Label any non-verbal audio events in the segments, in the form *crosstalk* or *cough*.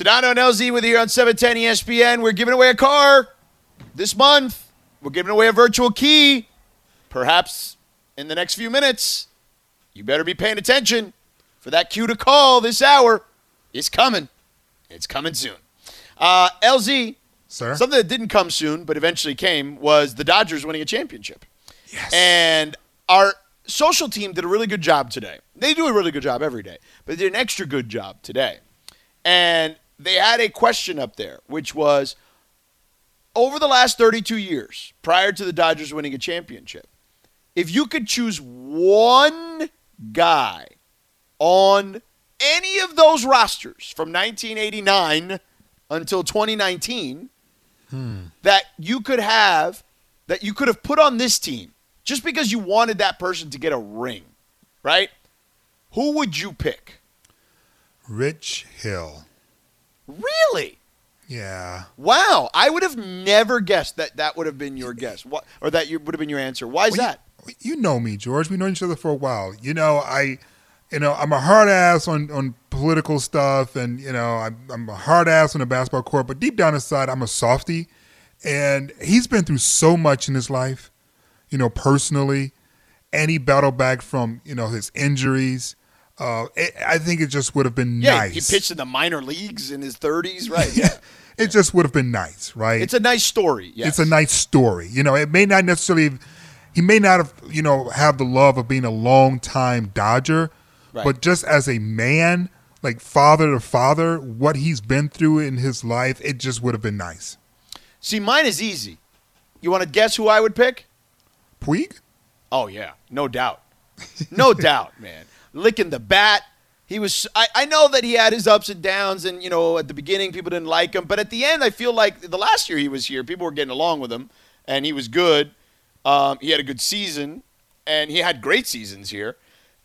Sedano and LZ with you here on 710 ESPN. We're giving away a car this month. We're giving away a virtual key. Perhaps in the next few minutes. You better be paying attention for that cue to call this hour. It's coming. It's coming soon. Uh, LZ, Sir? something that didn't come soon but eventually came was the Dodgers winning a championship. Yes. And our social team did a really good job today. They do a really good job every day, but they did an extra good job today. And they had a question up there, which was over the last 32 years, prior to the Dodgers winning a championship, if you could choose one guy on any of those rosters from 1989 until 2019 hmm. that you could have that you could have put on this team just because you wanted that person to get a ring, right? Who would you pick? Rich Hill. Really? Yeah. Wow, I would have never guessed that that would have been your guess, what, or that you would have been your answer. Why is Well, that? You, you know me, George. We know each other for a while. You know, I, you know, I'm a hard ass on on political stuff, and you know, I'm, I'm a hard ass on the basketball court. But deep down inside, I'm a softie, and he's been through so much in his life, you know, personally, and he battled back from you know his injuries. Uh, it, I think it just would have been Yeah, nice. he pitched in the minor leagues in his 30s, right? Yeah, *laughs* it just would have been nice, right? it's a nice story. Yes. It's a nice story. You know, it may not necessarily, he may not have, you know, have the love of being a long time Dodger, Right. but just as a man, like father to father, what he's been through in his life, it just would have been nice. See, mine is easy. You want to guess who I would pick? Puig? Oh yeah, no doubt, no *laughs* doubt, man. Licking the bat. He was. I, I know that he had his ups and downs, and you know, at the beginning people didn't like him, but at the end, I feel like the last year he was here, people were getting along with him, and he was good. Um, he had a good season, and he had great seasons here.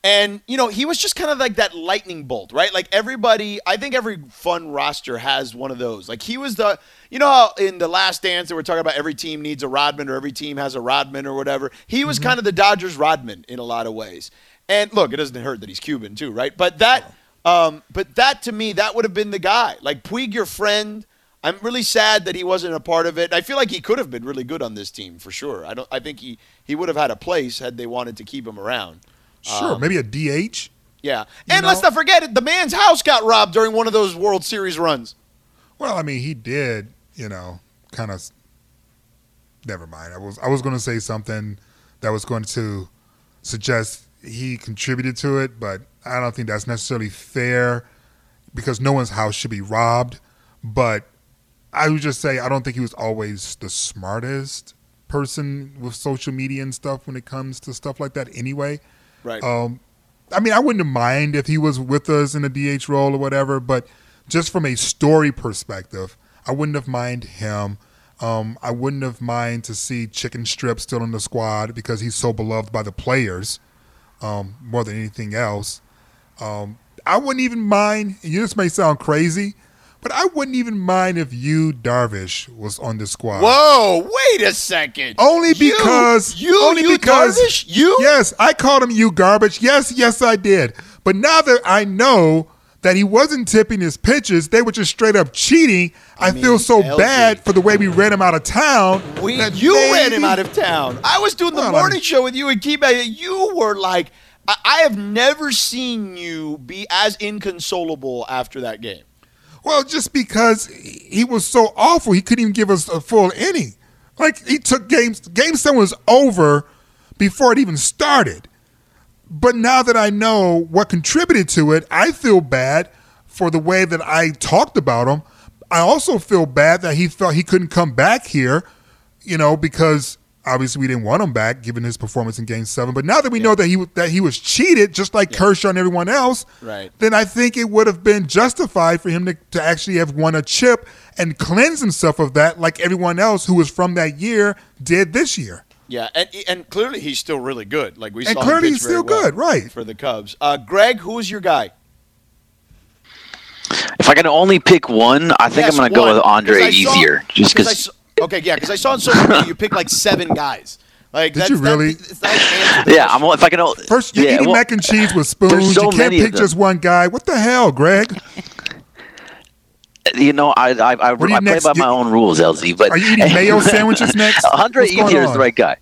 And you know, he was just kind of like that lightning bolt, right? Like everybody, I think every fun roster has one of those. Like he was the, you know, how in the Last Dance that we're talking about, every team needs a Rodman or every team has a Rodman or whatever. He was kind of the Dodgers Rodman in a lot of ways. And look, it doesn't hurt that he's Cuban too, right? But that, um, but that to me, that would have been the guy. Like Puig, your friend. I'm really sad that he wasn't a part of it. I feel like he could have been really good on this team for sure. I don't. I think he he would have had a place had they wanted to keep him around. Sure, maybe a DH. Yeah, and know? let's not forget it. The man's house got robbed during one of those World Series runs. Well, I mean, he did, you know, kind of. Never mind. I was I was going to say something that was going to suggest he contributed to it, but I don't think that's necessarily fair because no one's house should be robbed. But I would just say I don't think he was always the smartest person with social media and stuff when it comes to stuff like that. Anyway, Right. um, I mean, I wouldn't mind if he was with us in a DH role or whatever, but just from a story perspective, I wouldn't have mind him. Um, I wouldn't have mind to see Chicken Strip still in the squad because he's so beloved by the players um, more than anything else. Um, I wouldn't even mind. And you this may sound crazy, but I wouldn't even mind if Yu Darvish was on the squad. Whoa! Wait a second. Only You- because you, only you because Darvish, you. Yes, I called him you garbage. Yes, yes, I did. But now that I know that he wasn't tipping his pitches, they were just straight up cheating. I, mean, feel so LZ. bad for the way we ran him out of town. We, that you ran him out of town. I was doing the Well, I morning mean- show with you and keep You were like, I, I have never seen you be as inconsolable after that game. Well, just because he was so awful, he couldn't even give us a full inning. Like he took games. Game seven was over before it even started. But now that I know what contributed to it, I feel bad for the way that I talked about him. I also feel bad that he felt he couldn't come back here, you know, because obviously we didn't want him back given his performance in Game Seven. But now that we know that he that he was cheated, just like Kershaw and everyone else, Right. then I think it would have been justified for him to, to actually have won a chip and cleanse himself of that, like everyone else who was from that year did this year. Yeah, and and clearly he's still really good. Like we And saw, him clearly he's still well good, right. For the Cubs, uh, Greg, who is your guy? If I can only pick one, I think Yes, I'm going to go with Andre I saw- easier. Just 'cause I because. Okay, yeah, because I saw on social media you picked like seven guys. Like, Did that's, you really? it's not Yeah. I'm. If I can. o- First, you're yeah, eating well, mac and cheese with spoons. so you can't pick just one guy. What the hell, Greg? You know, I I, I, What are you I play next? by You- my own rules, LZ. But Are you eating mayo *laughs* sandwiches next? Andre What's Ethier is the right guy.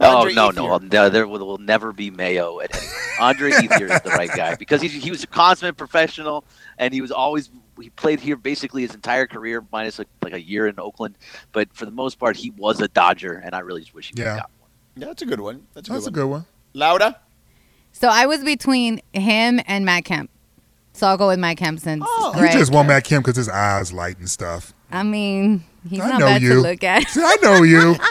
Oh no, Ethier. no, no, there will, will never be mayo at any. *laughs* Andre Ethier is the right guy because he he was a consummate professional and he was always he played here basically his entire career minus like, like a year in Oakland, but for the most part he was a Dodger and I really just wish he Yeah. got one. Yeah, that's a good one. That's a That's a good one. good one. Laura? So I was between him and Matt Kemp. So I'll go with Matt Kemp since Oh. You just want Matt Kemp because his eyes light and stuff. I mean, he's I not know bad you. to look at. See, I know you. *laughs*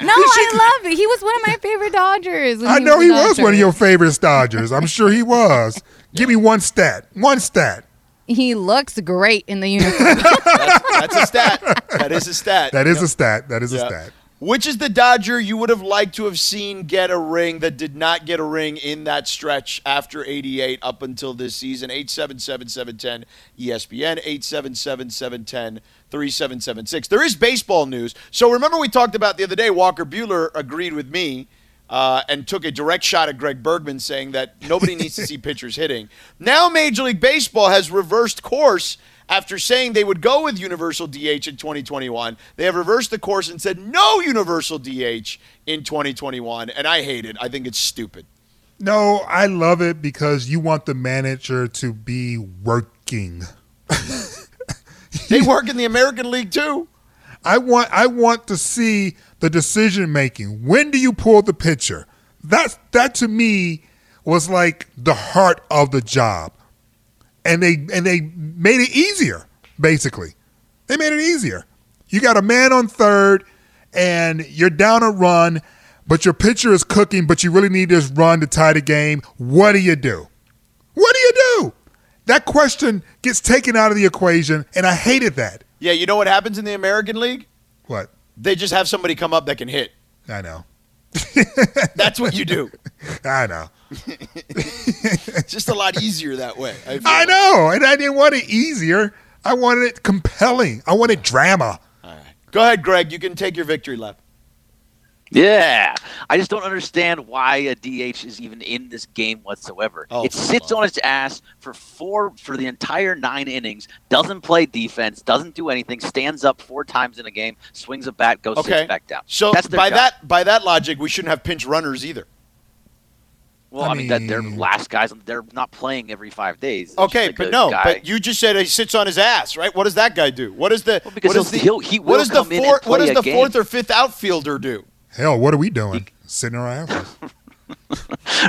No, I love it. He was one of my favorite Dodgers. I know a he was Dodger. one of your favorite Dodgers. I'm sure he was. Give me one stat. One stat. He looks great in the uniform. That's, *laughs* that's a stat. That is a stat. That is Yep. a stat. That is a stat. Which is the Dodger you would have liked to have seen get a ring that did not get a ring in that stretch after 88 up until this season? 877 710 ESPN, 877 710 3776. There is baseball news. So remember, we talked about the other day, Walker Buehler agreed with me. Uh, and took a direct shot at Greg Bergman, saying that nobody needs to see *laughs* pitchers hitting. Now, Major League Baseball has reversed course after saying they would go with universal DH in 2021. They have reversed the course and said no universal DH in 2021, and I hate it. I think it's stupid. No, I love it because you want the manager to be working. *laughs* They work in the American League too. I want I want to see the decision making. When do you pull the pitcher? That's that to me was like the heart of the job. And they and they made it easier, basically. They made it easier. You got a man on third and you're down a run, but your pitcher is cooking, but you really need this run to tie the game. What do you do? What do you do? That question gets taken out of the equation, and I hated that. Yeah, you know what happens in the American League? What? They just have somebody come up that can hit. I know. That's what you do. *laughs* I know. It's *laughs* just a lot easier that way. I, I like. know. And I didn't want it easier. I wanted it compelling. I wanted drama. All right. Go ahead, Greg. You can take your victory lap. Yeah, I just don't understand why a DH is even in this game whatsoever. Oh, it sits on its ass for four for the entire nine innings, doesn't play defense, doesn't do anything, stands up four times in a game, swings a bat, goes Okay. back down. So That's their by job. that by that logic, we shouldn't have pinch runners either. Well, I I, mean, that they're last guys. They're not playing every five days. It's Okay, like but no, guy- but you just said he sits on his ass, right? What does that guy do? What is the Well, because what is he'll- the he'll- he what will is the come in and fourth what does the game. fourth or fifth outfielder do? Hell, what are we doing? *laughs* Sitting around.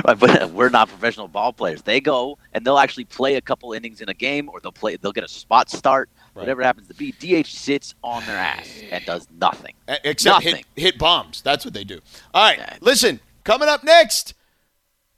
Right, but we're not professional ball players. They go and they'll actually play a couple innings in a game, or they'll play. They'll get a spot start, Right. whatever it happens to be. DH sits on their ass and does nothing. Except hit, hit bombs. That's what they do. All right, Yeah. listen. Coming up next,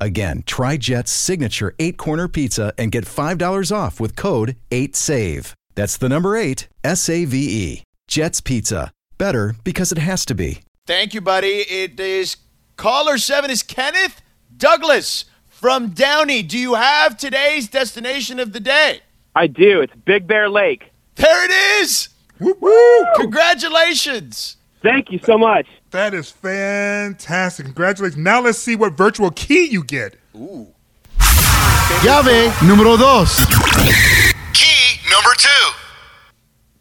Again, try Jet's signature eight corner pizza and get $5 off with code 8SAVE. That's the number eight, S A V E. Jet's Pizza. Better because it has to be. Thank you, buddy. It is caller seven is Kenneth Douglas from Downey. Do you have today's destination of the day? I do. It's Big Bear Lake. There it is. woo woo! Congratulations. Thank you so much. That is fantastic. Congratulations. Now let's see what virtual key you get. Ooh. Llave número dos. Key number two.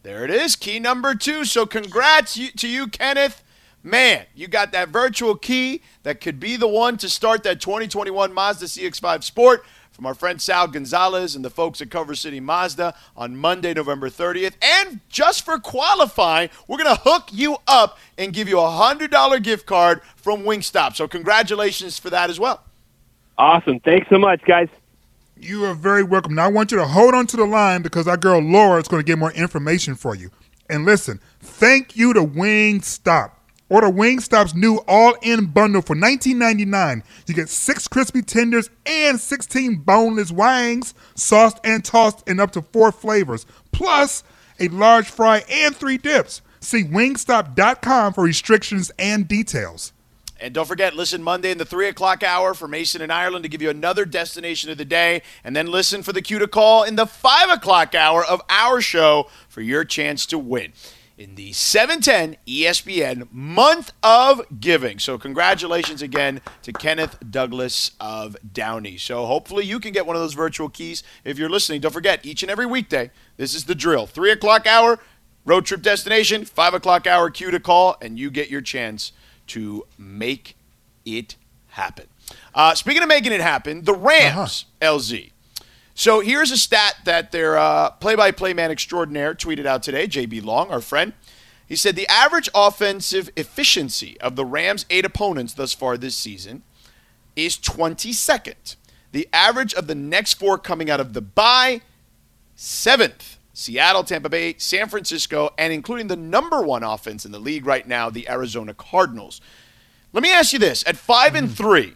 There it is, key number two. So congrats you, to you, Kenneth. Man, you got that virtual key that could be the one to start that 2021 Mazda CX-5 Sport from our friend Sal Gonzalez and the folks at Culver City Mazda on Monday, November 30th. And just for qualifying, we're going to hook you up and give you a $100 gift card from Wingstop. So congratulations for that as well. Awesome. Thanks so much, guys. You are very welcome. Now I want you to hold on to the line because our girl Laura is going to get more information for you. And listen, thank you to Wingstop. Order Wingstop's new all-in bundle for $19.99. You get six crispy tenders and 16 boneless wings, sauced and tossed in up to four flavors, plus a large fry, and three dips. See wingstop.com for restrictions and details. And don't forget, listen Monday in the 3 o'clock hour for Mason and Ireland to give you another destination of the day. And then listen for the cue to call in the 5 o'clock hour of our show for your chance to win in the 710 ESPN Month of Giving. So, congratulations again to Kenneth Douglas of Downey. So, hopefully, you can get one of those virtual keys if you're listening. Don't forget, each and every weekday, this is the drill 3 o'clock hour, road trip destination, 5 o'clock hour, cue to call, and you get your chance to make it happen. Uh, speaking of making it happen, the Rams, LZ. So here's a stat that their uh, play-by-play man extraordinaire tweeted out today, JB Long, our friend. He said the average offensive efficiency of the Rams' eight opponents thus far this season is 22nd. The average of the next four coming out of the bye, seventh. Seattle, Tampa Bay, San Francisco, and including the number one offense in the league right now, the Arizona Cardinals. Let me ask you this: at 5 and three,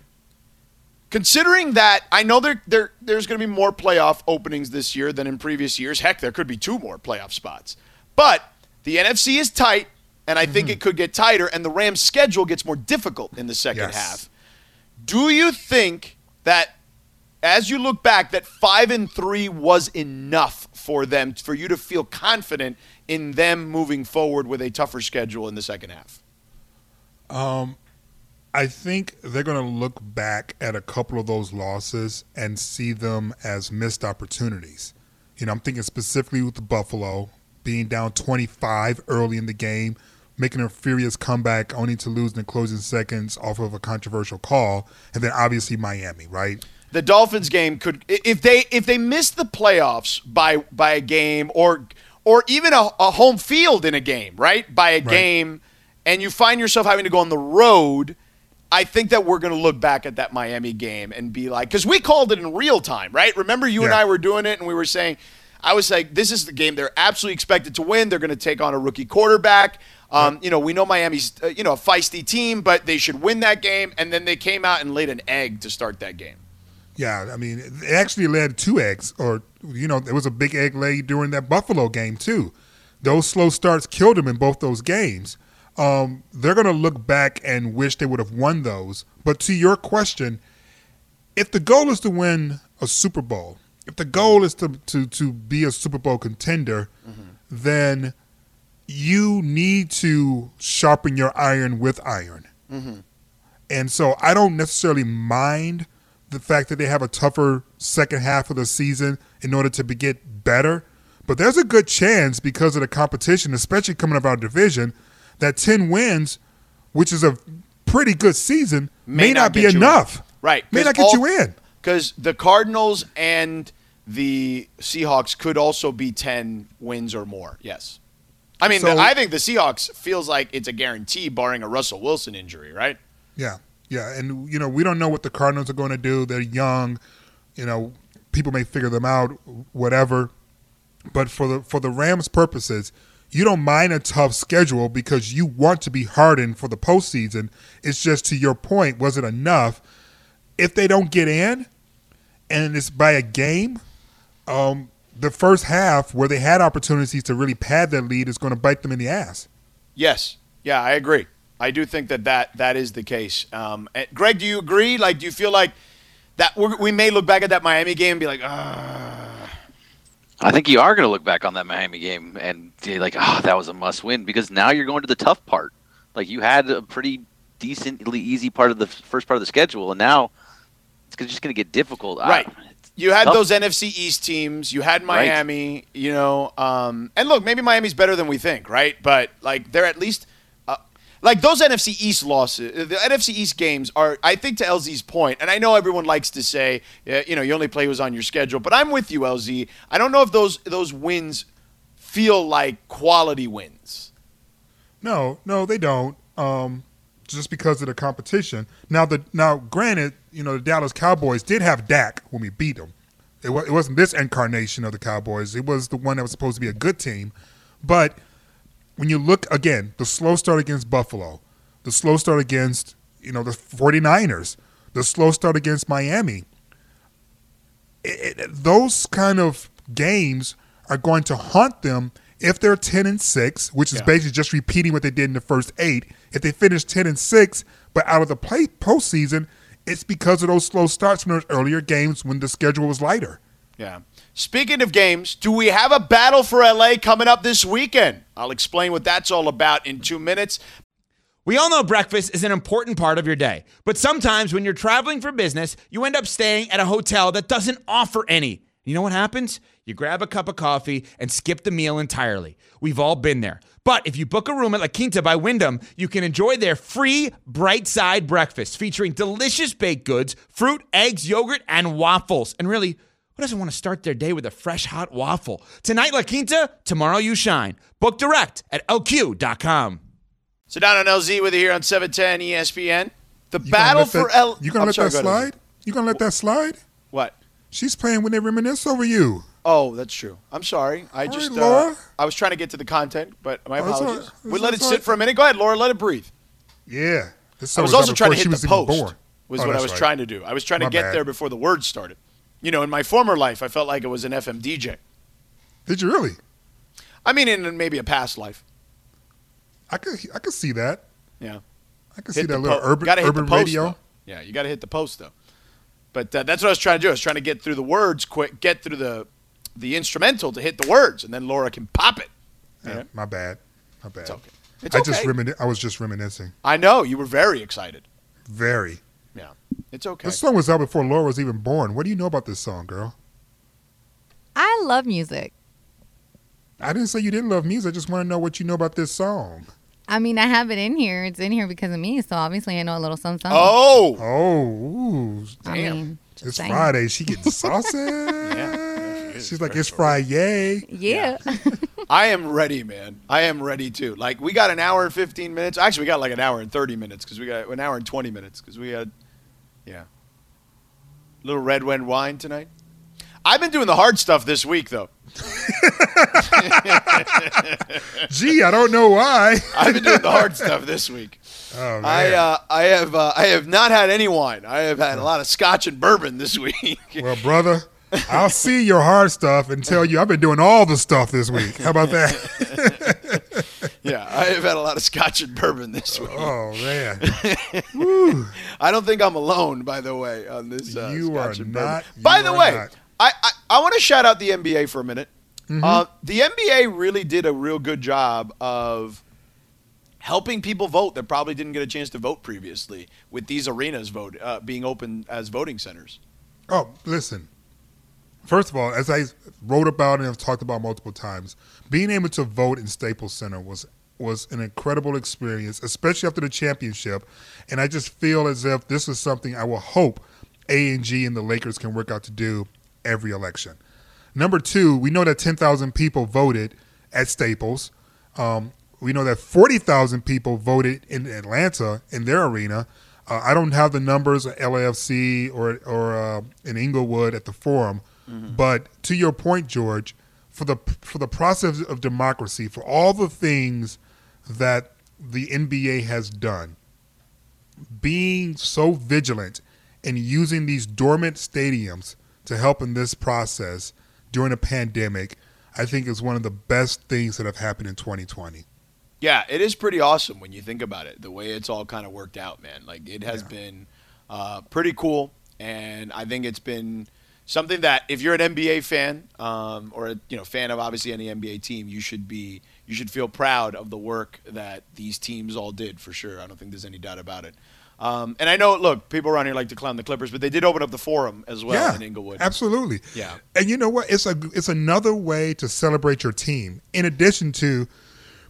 considering that I know there, there there's going to be more playoff openings this year than in previous years. Heck, there could be two more playoff spots. But the NFC is tight, and I think it mm-hmm. could get tighter, and the Rams' schedule gets more difficult in the second Yes. half. Do you think that, as you look back, that five and three was enough for them for you to feel confident in them moving forward with a tougher schedule in the second half? Um, I think they're going to look back at a couple of those losses and see them as missed opportunities. You know, I'm thinking specifically with the Buffalo being down 25 early in the game, making a furious comeback, only to lose in the closing seconds off of a controversial call, and then obviously Miami, right? the Dolphins game could if they if they miss the playoffs by by a game or or even a, a home field in a game, right? By a game and you find yourself having to go on the road, I think that we're going to look back at that Miami game and be like cuz we called it in real time, right? Remember you and I were doing it and we were saying I was like this is the game they're absolutely expected to win. They're going to take on a rookie quarterback. Um, you know, we know Miami's uh, you know a feisty team, but they should win that game and then they came out and laid an egg to start that game. Yeah, I mean, it actually led two eggs, or you know, there was a big egg laid during that Buffalo game too. Those slow starts killed them in both those games. Um, they're going to look back and wish they would have won those. But to your question, if the goal is to win a Super Bowl, if the goal is to to to be a Super Bowl contender, then you need to sharpen your iron with iron. And so I don't necessarily mind the fact that they have a tougher second half of the season in order to get better. But there's a good chance because of the competition, especially coming out of our division, that 10 wins, which is a pretty good season, may, not, be get in. enough. Right. May not get all- you in. Because the Cardinals and the Seahawks could also be 10 wins or more. Yes. I mean, So- I think the Seahawks feels like it's a guarantee barring a Russell Wilson injury, right? Yeah, yeah, and you know we don't know what the Cardinals are going to do. They're young, you know. People may figure them out, whatever. But for the for the Rams' purposes, you don't mind a tough schedule because you want to be hardened for the postseason. It's just to your point, was it enough? If they don't get in, and it's by a game, um, the first half where they had opportunities to really pad their lead is going to bite them in the ass. Yes. Yeah, I agree. I do think that that, that is the case. Um, Greg, do you agree? Like, do you feel like that we may look back at that Miami game and be like, ah, I think you are going to look back on that Miami game and be like, oh, that was a must win because now you're going to the tough part. Like you had a pretty decently easy part of the first part of the schedule, and now it's just going to get difficult. I- Right. You had Tough. those NFC East teams. You had Miami. You know, um, and look, maybe Miami's better than we think, right? But like, they're at least like those NFC East losses. The NFC East games are, I think, to LZ's point, and I know everyone likes to say, uh, you know, you only play who's on your schedule, but I'm with you, LZ. I don't know if those those wins feel like quality wins. No, no, they don't. Um, just because of the competition. Now, the now, granted, you know the Dallas Cowboys did have Dak when we beat them. It, wa- it wasn't this incarnation of the Cowboys. It was the one that was supposed to be a good team. But when you look again, the slow start against Buffalo, the slow start against you know the 49ers, the slow start against Miami. It, it- those kind of games are going to haunt them if they're ten and six, which is Yeah. basically just repeating what they did in the first eight, if they finish ten and six, but out of the play postseason, it's because of those slow starts from those earlier games when the schedule was lighter. Yeah. Speaking of games, do we have a battle for LA coming up this weekend? I'll explain what that's all about in two minutes. We all know breakfast is an important part of your day, but sometimes when you're traveling for business, you end up staying at a hotel that doesn't offer any. You know what happens? You grab a cup of coffee and skip the meal entirely. We've all been there. But if you book a room at La Quinta by Wyndham, you can enjoy their free bright side breakfast featuring delicious baked goods, fruit, eggs, yogurt, and waffles. And really, who doesn't want to start their day with a fresh hot waffle? Tonight, La Quinta, tomorrow, you shine. Book direct at lq.com. Sedano and LZ with you here on 710 ESPN. The You battle let that- for L. You gonna I'm let sorry, that go ahead, slide? You gonna let that slide? What? She's playing when they reminisce over you. Oh, that's true. I'm sorry. I All just right, uh, I was trying to get to the content, but my Oh, apologies. right. we let it sit right. for a minute. Go ahead, Laura. Let it breathe. Yeah. I song was also trying to hit the post. Was Oh, what I was right. trying to do. I was trying to get bad. there before the words started. You know, in my former life, I felt like it was an FM DJ. Did you really? I mean, in maybe a past life. I could I could see that. Yeah. I could see that the little po- urban gotta hit urban the post, radio. though. Yeah, you got to hit the post though. But uh, that's what I was trying to do. I was trying to get through the words quick, get through the the instrumental to hit the words, and then Laura can pop it. Yeah, Yeah. my bad. My bad. It's okay. It's I okay. just remini- I was just reminiscing. I know you were very excited. Very. Yeah, it's okay. This song was out before Laura was even born. What do you know about this song, girl? I love music. I didn't say you didn't love music. I just want to know what you know about this song. I mean, I have it in here. It's in here because of me. So obviously, I know a little something. something. Oh, Oh, ooh, I damn. mean, just it's saying. Friday. She getting *laughs* saucy. Yeah, she. She's like, it's Friday. Yeah. Yeah. *laughs* I am ready, man. I am ready too. Like we got an hour and fifteen minutes. Actually, we got like an hour and thirty minutes because we got an hour and twenty minutes because we had, yeah, little red wind wine tonight. I've been doing the hard stuff this week though. *laughs* Gee, I don't know why. *laughs* I've been doing the hard stuff this week. Oh man. I uh, I have uh, I have not had any wine. I have had a lot of scotch and bourbon this week. *laughs* well, brother, I'll see your hard stuff and tell you I've been doing all the stuff this week. How about that? Yeah, *laughs* I have had a lot of scotch and bourbon this week. oh man. *laughs* I don't think I'm alone, by the way, on this. Uh, You scotch are and not- bourbon. you By the way, not. I, I, I want to shout out the NBA for a minute. Mm-hmm. Uh, the NBA really did a real good job of helping people vote that probably didn't get a chance to vote previously with these arenas vote uh, being open as voting centers. Oh, listen. First of all, as I wrote about and have talked about multiple times, being able to vote in Staples Center was was an incredible experience, especially after the championship. And I just feel as if this is something I will hope AEG and the Lakers can work out to do every election. Number two, we know that 10,000 people voted at Staples. Um, we know that 40,000 people voted in Atlanta in their arena. Uh, I don't have the numbers at LAFC or or uh, in Inglewood at the Forum, but to your point, George, for the for the process of democracy, for all the things that the NBA has done, being so vigilant and using these dormant stadiums to help in this process during a pandemic, I think is one of the best things that have happened in 2020. Yeah, it is pretty awesome when you think about it. The way it's all kind of worked out, man. Like it has been uh, pretty cool, and I think it's been something that if you're an NBA fan um, or a you know fan of obviously any NBA team, you should be you should feel proud of the work that these teams all did for sure. I don't think there's any doubt about it. Um, and I know, look, people around here like to clown the Clippers, but they did open up the Forum as well yeah, in Inglewood. absolutely. Yeah. and you know what? It's a it's another way to celebrate your team in addition to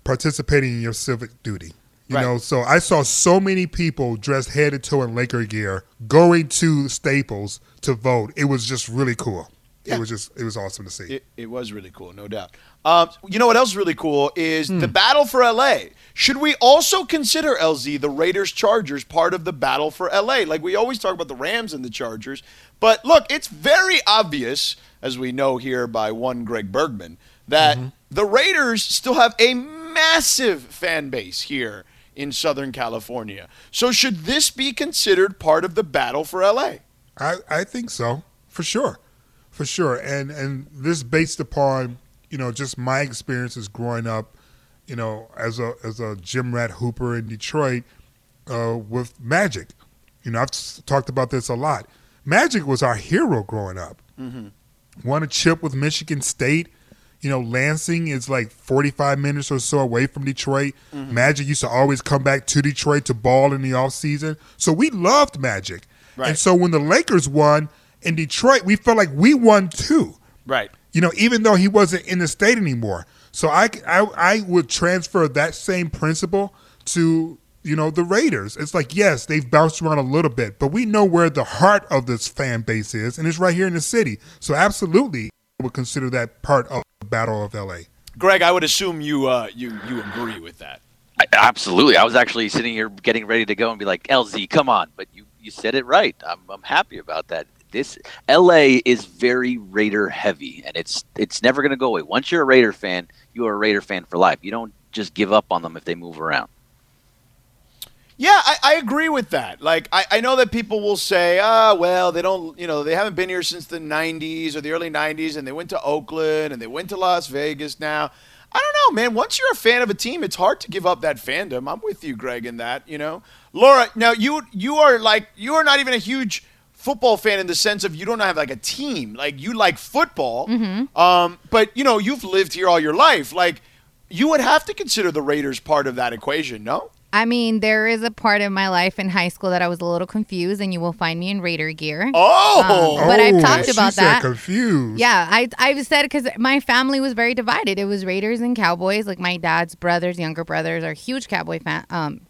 participating in your civic duty. You Right. know, so I saw so many people dressed head to toe in Laker gear going to Staples to vote. It was just really cool. Yeah. It was just it was awesome to see. It, it was really cool, no doubt. Um, you know what else is really cool is the battle for LA. Should we also consider LZ the Raiders Chargers part of the battle for LA? Like we always talk about the Rams and the Chargers, but look, it's very obvious, as we know here by one Greg Bergman, that the Raiders still have a massive fan base here in Southern California. So should this be considered part of the battle for LA? I, I think so for sure, for sure, and and this based upon you know, just my experiences growing up, you know, as a as a gym rat hooper in Detroit uh, with Magic. You know, I've talked about this a lot. Magic was our hero growing up. Won a chip with Michigan State. You know, Lansing is like 45 minutes or so away from Detroit. Magic used to always come back to Detroit to ball in the offseason. So we loved Magic. Right. And so when the Lakers won in Detroit, we felt like we won too Right. you know, even though he wasn't in the state anymore. So I, I, I would transfer that same principle to, you know, the Raiders. It's like, yes, they've bounced around a little bit, but we know where the heart of this fan base is, and it's right here in the city. So absolutely, I would consider that part of the Battle of LA. Greg, I would assume you uh, you you agree with that. I, absolutely. I was actually sitting here getting ready to go and be like, LZ, come on. But you, you said it right. I'm, I'm happy about that. This LA is very Raider heavy, and it's it's never going to go away. Once you're a Raider fan, you are a Raider fan for life. You don't just give up on them if they move around. Yeah, I, I agree with that. Like, I, I know that people will say, ah, well, they don't, you know, they haven't been here since the 90s or the early 90s, and they went to Oakland and they went to Las Vegas now. I don't know, man. Once you're a fan of a team, it's hard to give up that fandom. I'm with you, Greg, in that, you know. Laura, now you you are like you are not even a huge football fan in the sense of you don't have like a team. Like you like football, um, but you know you've lived here all your life. Like you would have to consider the Raiders part of that equation, no? I mean, there is a part of my life in high school that I was a little confused, and you will find me in Raider gear. Oh, Um, But I've Oh, talked she about said that. confused. Yeah, I I've said because my family was very divided. It was Raiders and Cowboys. Like my dad's brothers, younger brothers, are huge Cowboy fan. Um,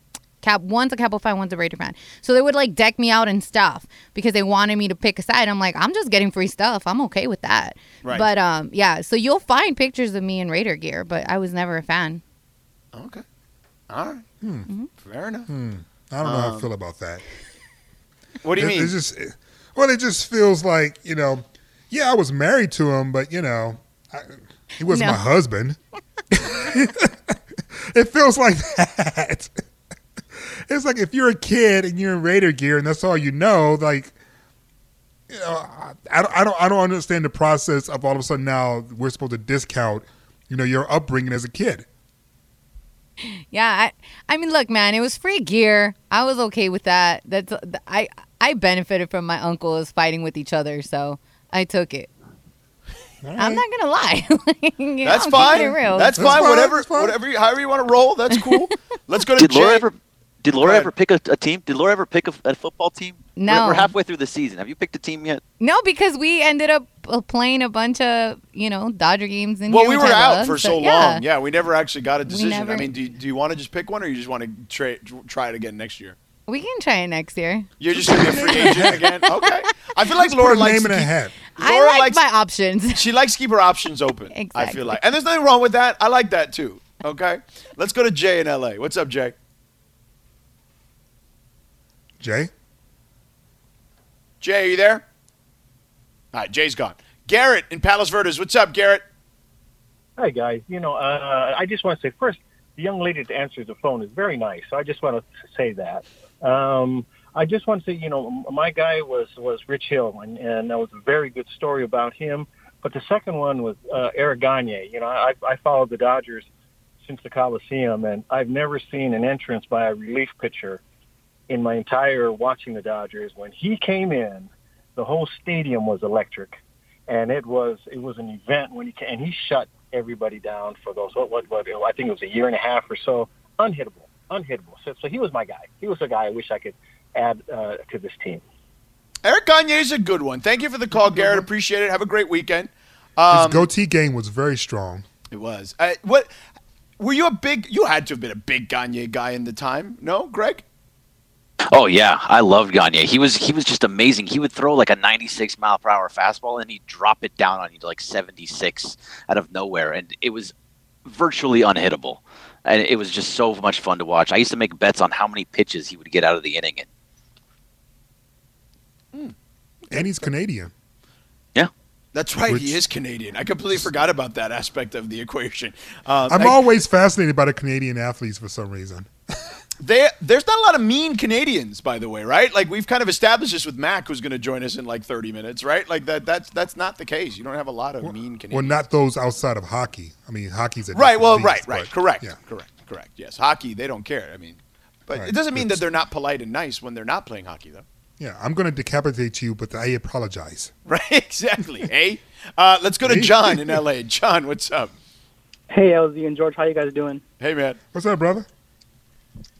Cap one's a Cowboy fan, one's a Raider fan. So they would like deck me out and stuff because they wanted me to pick a side. I'm like, I'm just getting free stuff. I'm okay with that. Right. But um, yeah. So you'll find pictures of me in Raider gear, but I was never a fan. Okay. All right. Hmm. Mm-hmm. Fair enough. Hmm. I don't know how I um, feel about that. *laughs* What do you It- mean? It's just, well, it just feels like you know, yeah, I was married to him, but you know, I, he wasn't No. my husband. *laughs* it feels like that. *laughs* It's like if you're a kid and you're in Raider gear and that's all you know, like. You know, I, I don't, I don't, I don't understand the process of all of a sudden now we're supposed to discount, you know, your upbringing as a kid. Yeah, I, I mean, look, man, it was free gear. I was okay with that. That's I I benefited from my uncles fighting with each other, so I took it. I'm not gonna lie. *laughs* Like, you know, That's fine. real. That's, That's fine. fine. Whatever, That's fine. whatever, you, however you want to roll. That's cool. *laughs* Let's go to Did Jay. Laura ever? Did Laura ever pick a, a team? Did Laura ever pick a, a football team? We're- No. We're, halfway through the season. Have you picked a team yet? no, because we ended up uh, playing a bunch of you know Dodger games in well, we were out love, for so, yeah. long. Yeah, we never actually got a decision. I never- mean, do you, do you want to just pick one, or you just want to tra- try it again next year? We can try it next year. You're just gonna be a free agent *laughs* again. Okay. I feel like Put Laura a likes name to in a keep- hat. I like likes my options. *laughs* she likes to keep her options open. exactly. I feel like, and there's nothing wrong with that. I like that too. Okay. Let's go to Jay in L.A. What's up, Jay? Jay, Jay, are you there? All right, Jay's gone. Garrett in Palos Verdes. What's up, Garrett? Hi, guys. You know, uh, I just want to say first, the young lady that answers the phone is very nice. So I just want to say that. Um, I just want to say, you know, my guy was was Rich Hill, and, and that was a very good story about him. But the second one was uh, Eric Gagne. You know, I, I followed the Dodgers since the Coliseum, and I've never seen an entrance by a relief pitcher in my entire watching the Dodgers. When he came in, the whole stadium was electric, and it was it was an event when he came, and he shut everybody down for those what what, what I think it was a year and a half or so, unhittable, unhittable. So, so he was my guy. He was a guy I wish I could add uh, to this team. Eric Gagne is a good one. Thank you for the call, Garrett. Appreciate it. Have a great weekend. his Um, goatee game was very strong. it was. Uh, what? Were you a big? You had to have been a big Gagne guy in the time. No, Greg. Oh yeah, I loved Gagne. He was he was just amazing. He would throw like a 96 mile per hour fastball and he'd drop it down on you to like 76 out of nowhere, and it was virtually unhittable. And it was just so much fun to watch. I used to make bets on how many pitches he would get out of the inning. And he's Canadian. Yeah. That's right. Which- he is Canadian. I completely forgot about that aspect of the equation. Um, I'm I- always fascinated by the Canadian athletes for some reason. *laughs* They, there's not a lot of mean Canadians, by the way, right? Like we've kind of established this with Mac, who's going to join us in like 30 minutes, right? Like that. That's that's not the case. You don't have a lot of mean Canadians. Well, not those outside of hockey. I mean, hockey's a right. Well, beast, right, right, but, correct, Yeah. correct, correct. Yes, hockey they don't care. I mean, but Right, it doesn't mean that they're not polite and nice when they're not playing hockey, though. Yeah, I'm going to decapitate you, but I apologize. *laughs* Right? exactly. hey, uh, let's go to John in *laughs* L.A. John, what's up? Hey, LZ and George, how you guys doing? Hey, man. What's up, brother?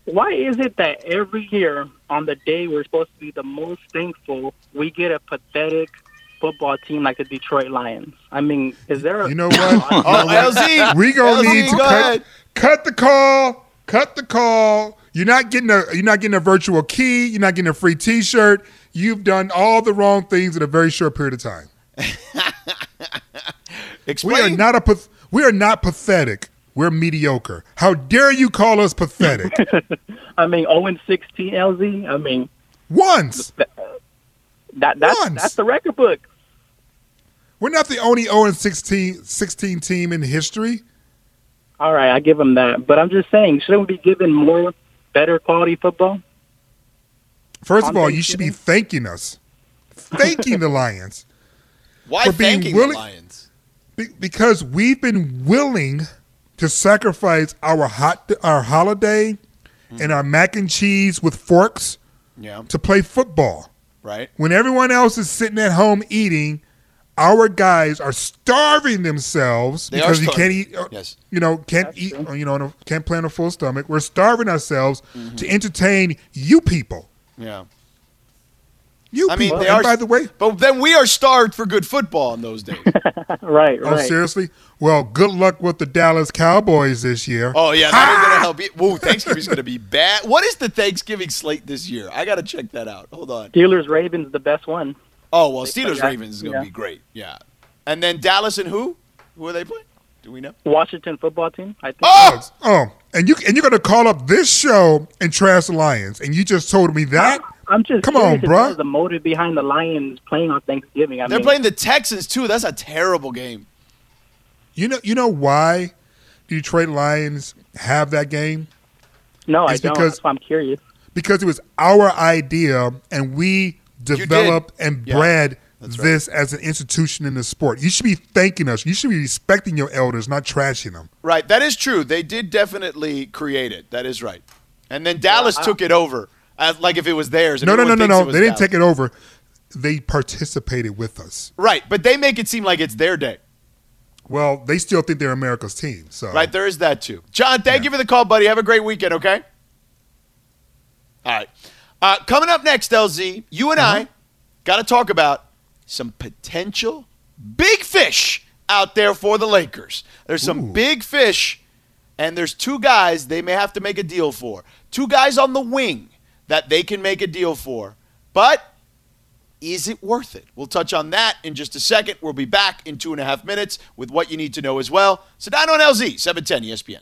Why is it that every year on the day we're supposed to be the most thankful, we get a pathetic football team like the Detroit Lions? I mean, is there a You know what? *laughs* Oh, oh LZ. *laughs* we gonna need to cut, cut the call. Cut the call. You're not getting a you're not getting a virtual key. You're not getting a free T-shirt. You've done all the wrong things in a very short period of time. Explain. *laughs* We are not a we are not pathetic. We're mediocre. How dare you call us pathetic? *laughs* I mean, 0 and 16 LZ. I mean, Once that that's Once. that's the record book. we're not the only 0 and 16, 16 team in history. All right, I give them that, but I'm just saying, shouldn't we be given more better quality football? First of all, you should be thanking us, thanking the Lions. *laughs* Why for being thanking willing- the Lions? Be- because we've been willing to sacrifice our hot our holiday and our mac and cheese with forks Yeah. to play football. Right. When everyone else is sitting at home eating, our guys are starving themselves They because you can't eat. uh, Yes. You know, can't That's eat. true. You know, can't play on a full stomach. We're starving ourselves Mm-hmm. to entertain you people. Yeah. You I mean, people. they and are. by the way, but then we are starved for good football in those days. *laughs* Right, oh right. seriously? Well, good luck with the Dallas Cowboys this year. Oh yeah, that ain't gonna help you. Whoa, Thanksgiving's gonna be bad. What is the Thanksgiving slate this year? I gotta check that out. Hold on. Steelers Ravens the best one. Oh well, They Steelers Ravens is gonna yeah. be great. Yeah, and then Dallas and who? Who are they playing? Do we know? Washington football team. I think. Oh, Oh, and you and you're gonna call up this show and trash the Lions, and you just told me that? I'm just Come curious on, if bruh. there's The motive behind the Lions playing on Thanksgiving. I they're mean, playing the Texans too. That's a terrible game. You know, you know why Detroit Lions have that game? no, I don't. Because, That's why I'm curious. Because it was our idea, and we did. developed and Yeah, bred that's right. this as an institution in the sport. You should be thanking us. You should be respecting your elders, not trashing them. Right, that is true. They did definitely create it. That is right. And then Dallas I- took it over, as, like if it was theirs. No, no, no, no, no. They didn't take it over. They participated with us. Right, but they make it seem like it's their day. Well, they still think they're America's team. So Right, there is that too. John, thank you for the call, buddy. Have a great weekend, okay? All right. Uh, coming up next, LZ, you and I got to talk about some potential big fish out there for the Lakers. There's some Ooh. big fish, and there's two guys they may have to make a deal for. Two guys on the wing that they can make a deal for. But is it worth it? We'll touch on that in just a second. We'll be back in two and a half minutes with what you need to know as well. Sedano and LZ, 710 ESPN.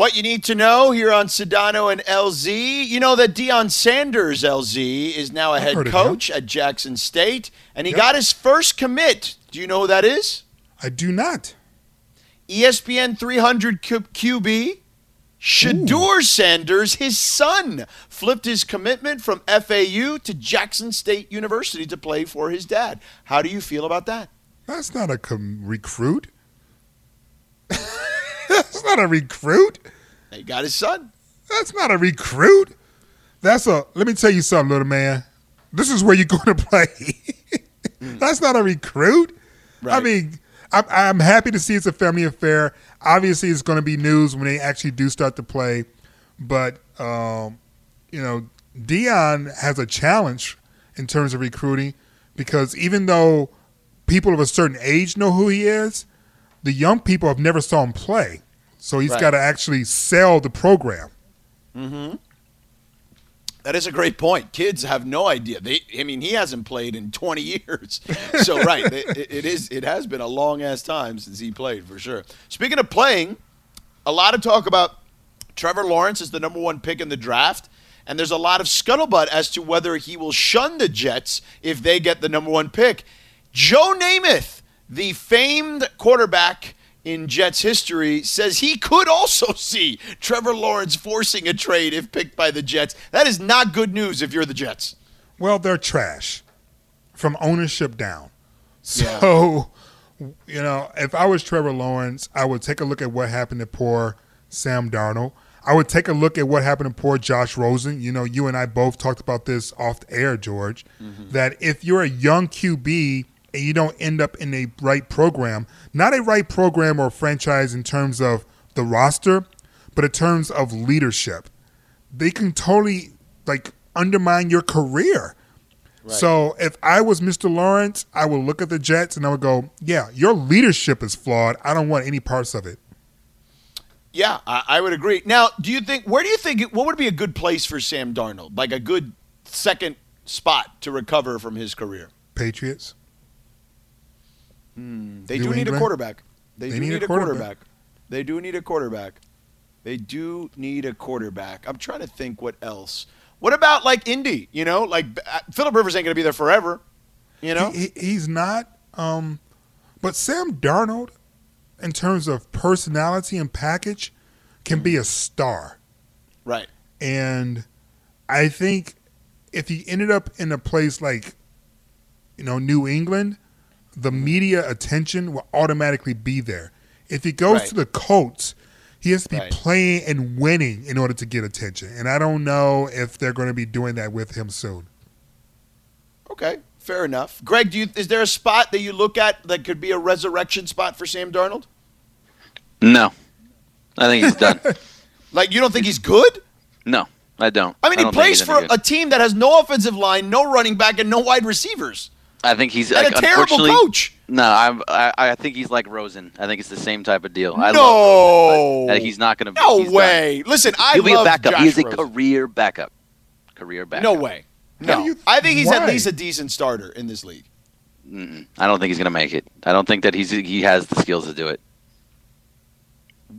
What you need to know here on Sedano and LZ. You know that Deion Sanders, LZ, is now a I've head coach at Jackson State, and he Yep. got his first commit. Do you know who that is? I do not. ESPN 300 Q- QB. Shedeur Sanders, his son, flipped his commitment from FAU to Jackson State University to play for his dad. How do you feel about that? That's not a com- recruit. That's not a recruit. He got his son. That's not a recruit. That's a. Let me tell you something, little man. This is where you're *laughs* going to play. That's not a recruit. I mean, I'm, I'm happy to see it's a family affair. Obviously, it's going to be news when they actually do start to play. But um, you know, Deion has a challenge in terms of recruiting because even though people of a certain age know who he is, the young people have never saw him play. So he's Right. got to actually sell the program. Mm-hmm. That is a great point. Kids have no idea. They, I mean, he hasn't played in 20 years. *laughs* So right, it, it is. It has been a long ass time since he played for sure. Speaking of playing, a lot of talk about Trevor Lawrence is the number one pick in the draft, and there's a lot of scuttlebutt as to whether he will shun the Jets if they get the number one pick. Joe Namath, the famed quarterback in Jets history, says he could also *laughs* see Trevor Lawrence forcing a trade if picked by the Jets. That is not good news if you're the Jets. Well, they're trash from ownership down. *laughs* So, you know, if I was Trevor Lawrence, I would take a look at what happened to poor Sam Darnold. I would take a look at what happened to poor Josh Rosen. You know, you and I both talked about this off the air, George, mm-hmm. that if you're a young QB and you don't end up in a right program, not a right program or franchise in terms of the roster, but in terms of leadership, they can totally like undermine your career. So if I was Mr. Lawrence, I would look at the Jets and I would go, "Yeah, your leadership is flawed. I don't want any parts of it." Yeah, I, I would agree. Now, do you think where do you think what would be a good place for Sam Darnold? Like a good second spot to recover from his career? Patriots. They New do need a quarterback. They, They do need need, a a quarterback. quarterback. They do need a quarterback. They do need a quarterback. I'm trying to think what else. What about like Indy? You know, like uh, Philip Rivers ain't going to be there forever. You know, He, he- he's not. Um, but Sam Darnold, in terms of personality and package, can be a star. right? And I think if he ended up in a place like, you know, New England, the media attention will automatically be there. If he goes Right. to the Colts, he has to be Right. playing and winning in order to get attention. And I don't know if they're going to be doing that with him soon. Okay, fair enough. Greg, do you is there a spot that you look at that could be a resurrection spot for Sam Darnold? No, I think he's done. *laughs* Like you don't think he's good? no, I don't. I mean, he don't think plays for a team that has no offensive line, no running back, and no wide receivers, I think he's and like, a terrible coach. No, I'm, I I think he's like Rosen. I think it's the same type of deal. I No. love Rosen, uh, he's not going to. No he's done. way. Listen, I He'll be a backup. Josh He is a Rosen. career backup. Career backup. No way. No, do you- I think he's at least a decent starter in this league. Mm-mm. I don't think he's going to make it. I don't think that he's he has the skills to do it.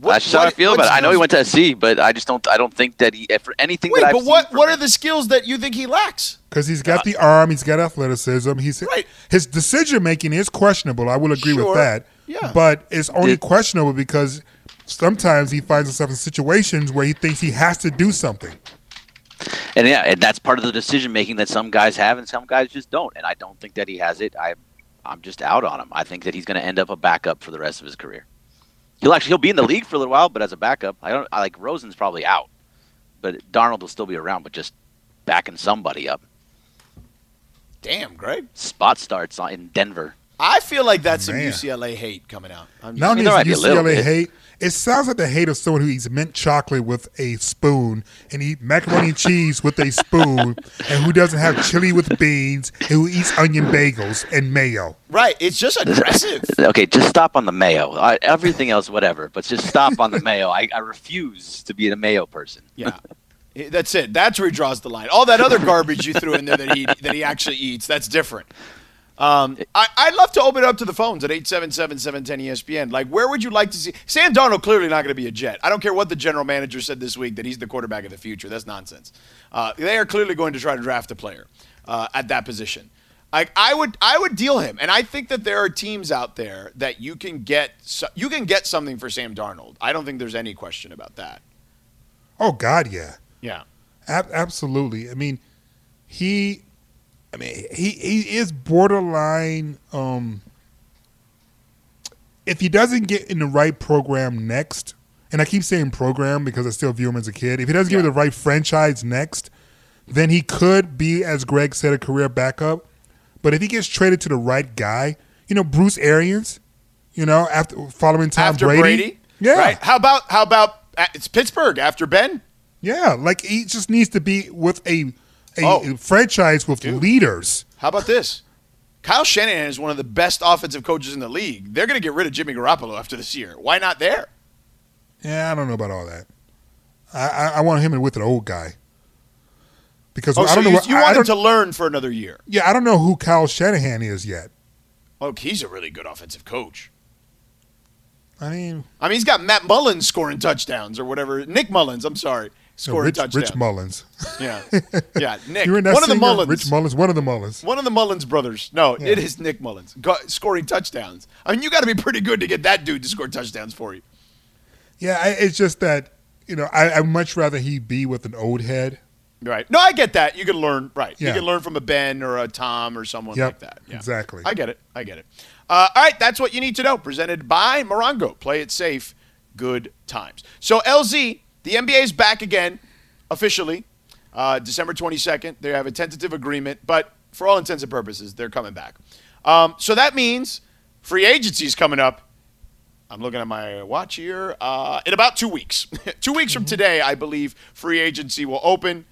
What- That's just how I what- feel what about it. I know he went to SC, but I just don't. I don't think that he for anything Wait, that I've but what seen from what are the skills that you think he lacks? Because he's got the arm, he's got athleticism. He's Right. his decision making is questionable. I will agree with that. Yeah. But it's only Did- questionable because sometimes he finds himself in situations where he thinks he has to do something. And yeah, and that's part of the decision making that some guys have and some guys just don't. And I don't think that he has it. I, I'm just out on him. I think that he's going to end up a backup for the rest of his career. He'll actually he'll be in the league for a little while, but as a backup, I don't. I like Rosen's probably out, but Darnold will still be around, but just backing somebody up. Damn, Greg. Spot starts on- in Denver. I feel like that's some UCLA hate coming out. I'm Not mean, only there might be is a little UCLA hate, it sounds like the hate of someone who eats mint chocolate with a spoon and eat macaroni and cheese with a spoon and who doesn't have chili with beans and who eats onion bagels and mayo. right. It's just aggressive. Okay, just stop on the mayo. I, everything else, whatever, but just stop on the mayo. I, I refuse to be a mayo person. Yeah. *laughs* That's it. That's where he draws the line. All that other garbage you threw in there that he that he actually eats, that's different. Um, I, I'd love to open it up to the phones at 877-710-ESPN. Like, where would you like to see? Sam Darnold clearly not going to be a Jet. I don't care what the general manager said this week that he's the quarterback of the future. That's nonsense. Uh, they are clearly going to try to draft a player uh, at that position. Like I would, I would deal him, and I think that there are teams out there that you can get, you can get something for Sam Darnold. I don't think there's any question about that. Oh God, yeah. Yeah. Ab- absolutely. I mean, he, I mean, he he is borderline. Um, if he doesn't get in the right program next, and I keep saying program because I still view him as a kid. If he doesn't Yeah. me the right franchise next, then he could be, as Greg said, a career backup. But if he gets traded to the right guy, you know, Bruce Arians, you know, after following Tom after Brady, Brady, yeah, Right. How about how about uh, it's Pittsburgh after Ben? yeah, like he just needs to be with a a, Oh. franchise with leaders. How about this? Kyle Shanahan is one of the best offensive coaches in the league. They're going to get rid of Jimmy Garoppolo after this year. Why not there? Yeah, I don't know about all that. I I, I want him with an old guy because Oh, I so don't know. you, what- you I want him to learn for another year. Yeah, I don't know who Kyle Shanahan is yet. Oh, he's a really good offensive coach. I mean, I mean, he's got Matt Mullins scoring touchdowns or whatever. Nick Mullens, I'm sorry, scoring Rich, touchdowns. Rich Mullins. Yeah, *laughs* yeah, Nick. You were in that one of the Mullins. Rich Mullins, one of the Mullins. One of the Mullins brothers. No, Yeah. it is Nick Mullens Go, scoring touchdowns. I mean, you got to be pretty good to get that dude to score touchdowns for you. Yeah, I, it's just that you know I, I'd much rather he be with an old head. Right. No, I get that. You can learn. Right. You can learn from a Ben or a Tom or someone Yep, like that. Yeah. exactly. I get it. I get it. Uh, all right. That's what you need to know. Presented by Morongo. Play it safe. Good times. So LZ, the NBA is back again, officially, uh, December 22nd. They have a tentative agreement, but for all intents and purposes, they're coming back. Um, so that means free agency is coming up. I'm looking at my watch here. Uh, in about two weeks. *laughs* two weeks from today, I believe free agency will open.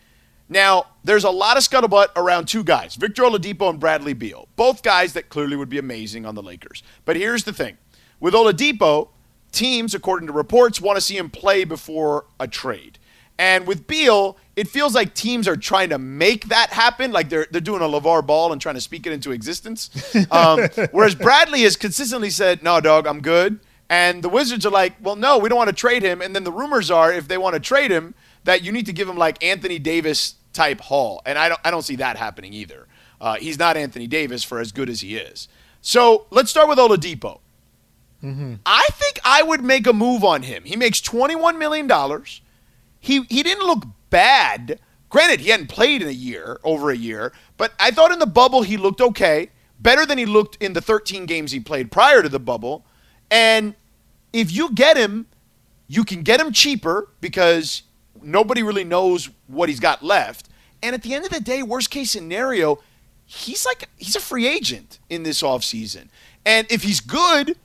Now, there's a lot of scuttlebutt around two guys, Victor Oladipo and Bradley Beal. Both guys that clearly would be amazing on the Lakers. But here's the thing. With Oladipo, teams, according to reports, want to see him play before a trade. And with Beal, it feels like teams are trying to make that happen, like they're they're doing a LeVar Ball and trying to speak it into existence. *laughs* Um, whereas Bradley has consistently said, "No, dog, I'm good." And the Wizards are like, "Well, no, we don't want to trade him." And then the rumors are, if they want to trade him, that you need to give him like Anthony Davis type haul, and I don't I don't see that happening either. Uh, he's not Anthony Davis for as good as he is. So let's start with Oladipo. Mm-hmm. I think I would make a move on him. He makes $21 million. He, he didn't look bad. Granted, he hadn't played in a year, over a year, but I thought in the bubble he looked okay, better than he looked in the 13 games he played prior to the bubble. And if you get him, you can get him cheaper because nobody really knows what he's got left. And at the end of the day, worst case scenario, he's like he's a free agent in this offseason. And if he's good,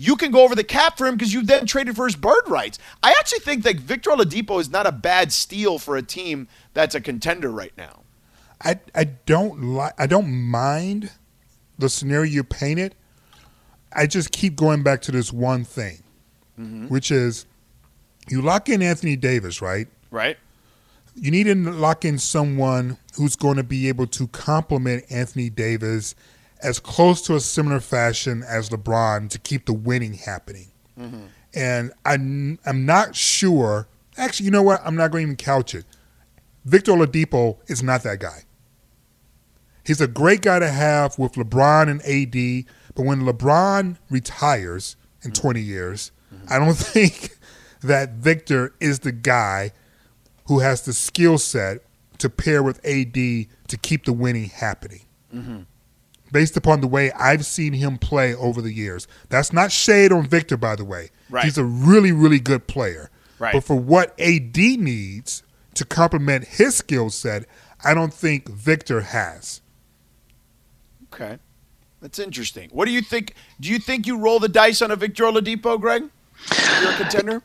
you can go over the cap for him because you've then traded for his bird rights. I actually think that Victor Oladipo is not a bad steal for a team that's a contender right now. I I don't like I don't mind the scenario you painted. I just keep going back to this one thing, mm-hmm. which is you lock in Anthony Davis, right? Right? You need to lock in someone who's going to be able to complement Anthony Davis as close to a similar fashion as LeBron to keep the winning happening. Mm-hmm. And I'm, I'm not sure. Actually, you know what? I'm not going to even couch it. Victor Oladipo is not that guy. He's a great guy to have with LeBron and AD, but when LeBron retires in mm-hmm. 20 years, mm-hmm. I don't *laughs* think that Victor is the guy who has the skill set to pair with AD to keep the winning happening. Based upon the way I've seen him play over the years. That's not shade on Victor, by the way. Right. He's a really, really good player. Right. But for what AD needs to complement his skill set, I don't think Victor has. Okay. That's interesting. What do you think? Do you think you roll the dice on a Victor Oladipo, Greg? If You're a contender?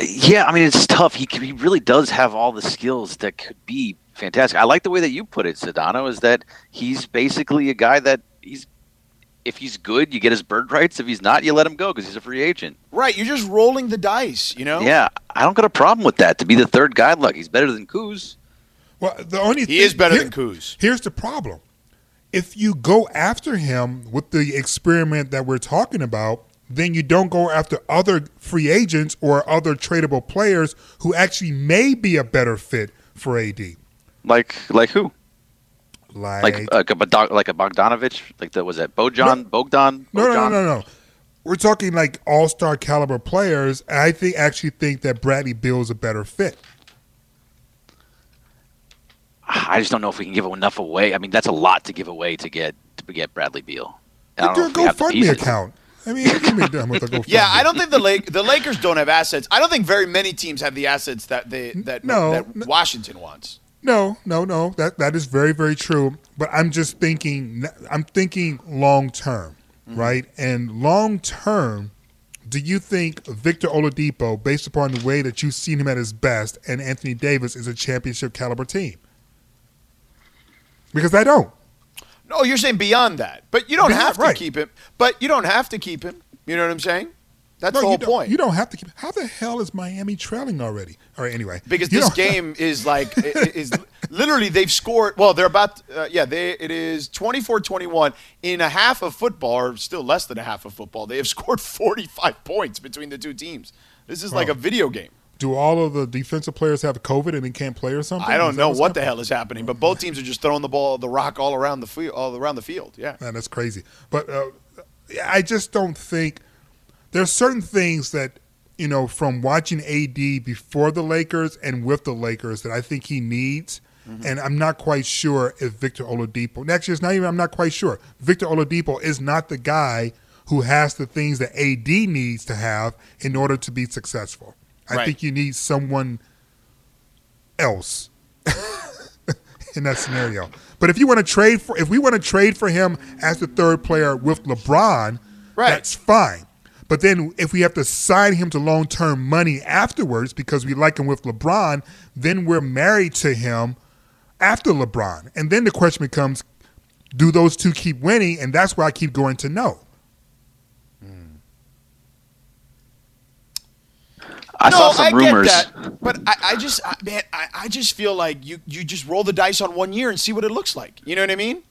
Yeah, I mean it's tough. He he really does have all the skills that could be fantastic. I like the way that you put it, Sedano, is that he's basically a guy that he's if he's good, you get his bird rights. If he's not, you let him go because he's a free agent. Right. You're just rolling the dice, you know? Yeah, I don't got a problem with that. To be the third guy, look, he's better than Kuz. Well, the only He thing, is better here- than Kuz. Here's the problem: if you go after him with the experiment that we're talking about, then you don't go after other free agents or other tradable players who actually may be a better fit for AD. Like like who? Like, Like like a Bogdan- like a Bogdanovic? Like that was it Bojan Bogdan? no, no, no, no, no. We're talking like all star caliber players. and I think actually think that Bradley Beal is a better fit. I just don't know if we can give enough away. I mean, that's a lot to give away to get to get Bradley Beal. I don't know at if we have the GoFundMe account. I mean, you can be done with a *laughs* GoFundMe. Yeah, I don't think the Lake the Lakers don't have assets. I don't think very many teams have the assets that they that No, that Washington wants. No, no, no. That that is very, very true. But I'm just thinking. I'm thinking long term, mm-hmm. right? And long term, do you think Victor Oladipo, based upon the way that you've seen him at his best, and Anthony Davis is a championship caliber team? Because I don't. No, you're saying beyond that, but you don't Beyond- have to right. keep him. But you don't have to keep him. You know what I'm saying? That's No, the whole you point. You don't have to keep. How the hell is Miami trailing already? All right, anyway. because this game *laughs* is like is literally they've scored well they're about uh, yeah they it is 24-21 in a half of football or still less than a half of football they have *laughs* scored 45 points between the two teams this is like a video game Do all of the defensive players have COVID and they can't play or something? i don't know what the hell is happening but both teams are just throwing the ball the rock all around the field all around the field yeah Man, that's crazy. But uh, I just don't think there's certain things that you know from watching AD before the Lakers and with the Lakers that I think he needs. Mm-hmm. And I'm not quite sure if Victor Oladipo. Next year's not even. I'm not quite sure. Victor Oladipo is not the guy who has the things that AD needs to have in order to be successful. I Right. think you need someone else *laughs* in that scenario. But if you want to trade for, if we want to trade for him as the third player with LeBron, Right. that's fine. But then if we have to sign him to long term money afterwards because we like him with LeBron, then we're married to him after LeBron. And then the question becomes, do those two keep winning? And that's where I keep going to no. I no, saw some I rumors. get that, but I, I just, I, man, I, I just feel like you, you just roll the dice on one year and see what it looks like. You know what I mean?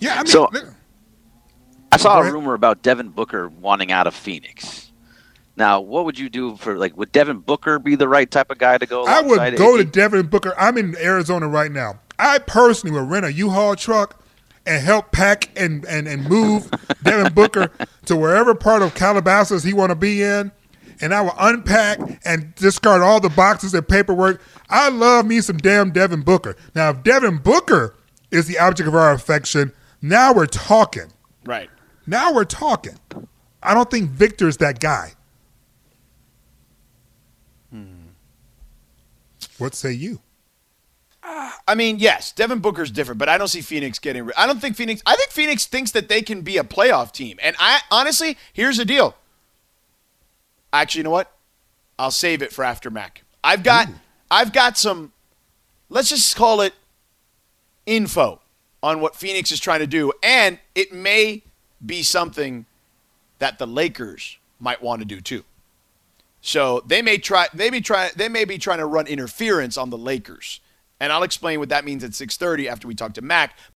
Yeah, I mean, So- li- I saw a rumor about Devin Booker wanting out of Phoenix. Now, what would you do for like? Would Devin Booker be the right type of guy to go? I would go to Devin Booker. I'm in Arizona right now. I personally would rent a U-Haul truck and help pack and, and, and move *laughs* Devin Booker to wherever part of Calabasas he want to be in. And I will unpack and discard all the boxes and paperwork. I love me some damn Devin Booker. Now, if Devin Booker is the object of our affection, now we're talking. Right. Now we're talking. I don't think Victor's that guy. Hmm. What say you? Uh, I mean, yes, Devin Booker's different, but I don't see Phoenix getting. I don't think Phoenix. I think Phoenix thinks that they can be a playoff team, and I honestly, here's the deal. Actually, you know what? I'll save it for after Mac. I've got, I've got some. Let's just call it info on what Phoenix is trying to do, and it may be something that the Lakers might want to do too. So they may try they may try they may be trying to run interference on the Lakers. And I'll explain what that means at 6:30 after we talk to Mac.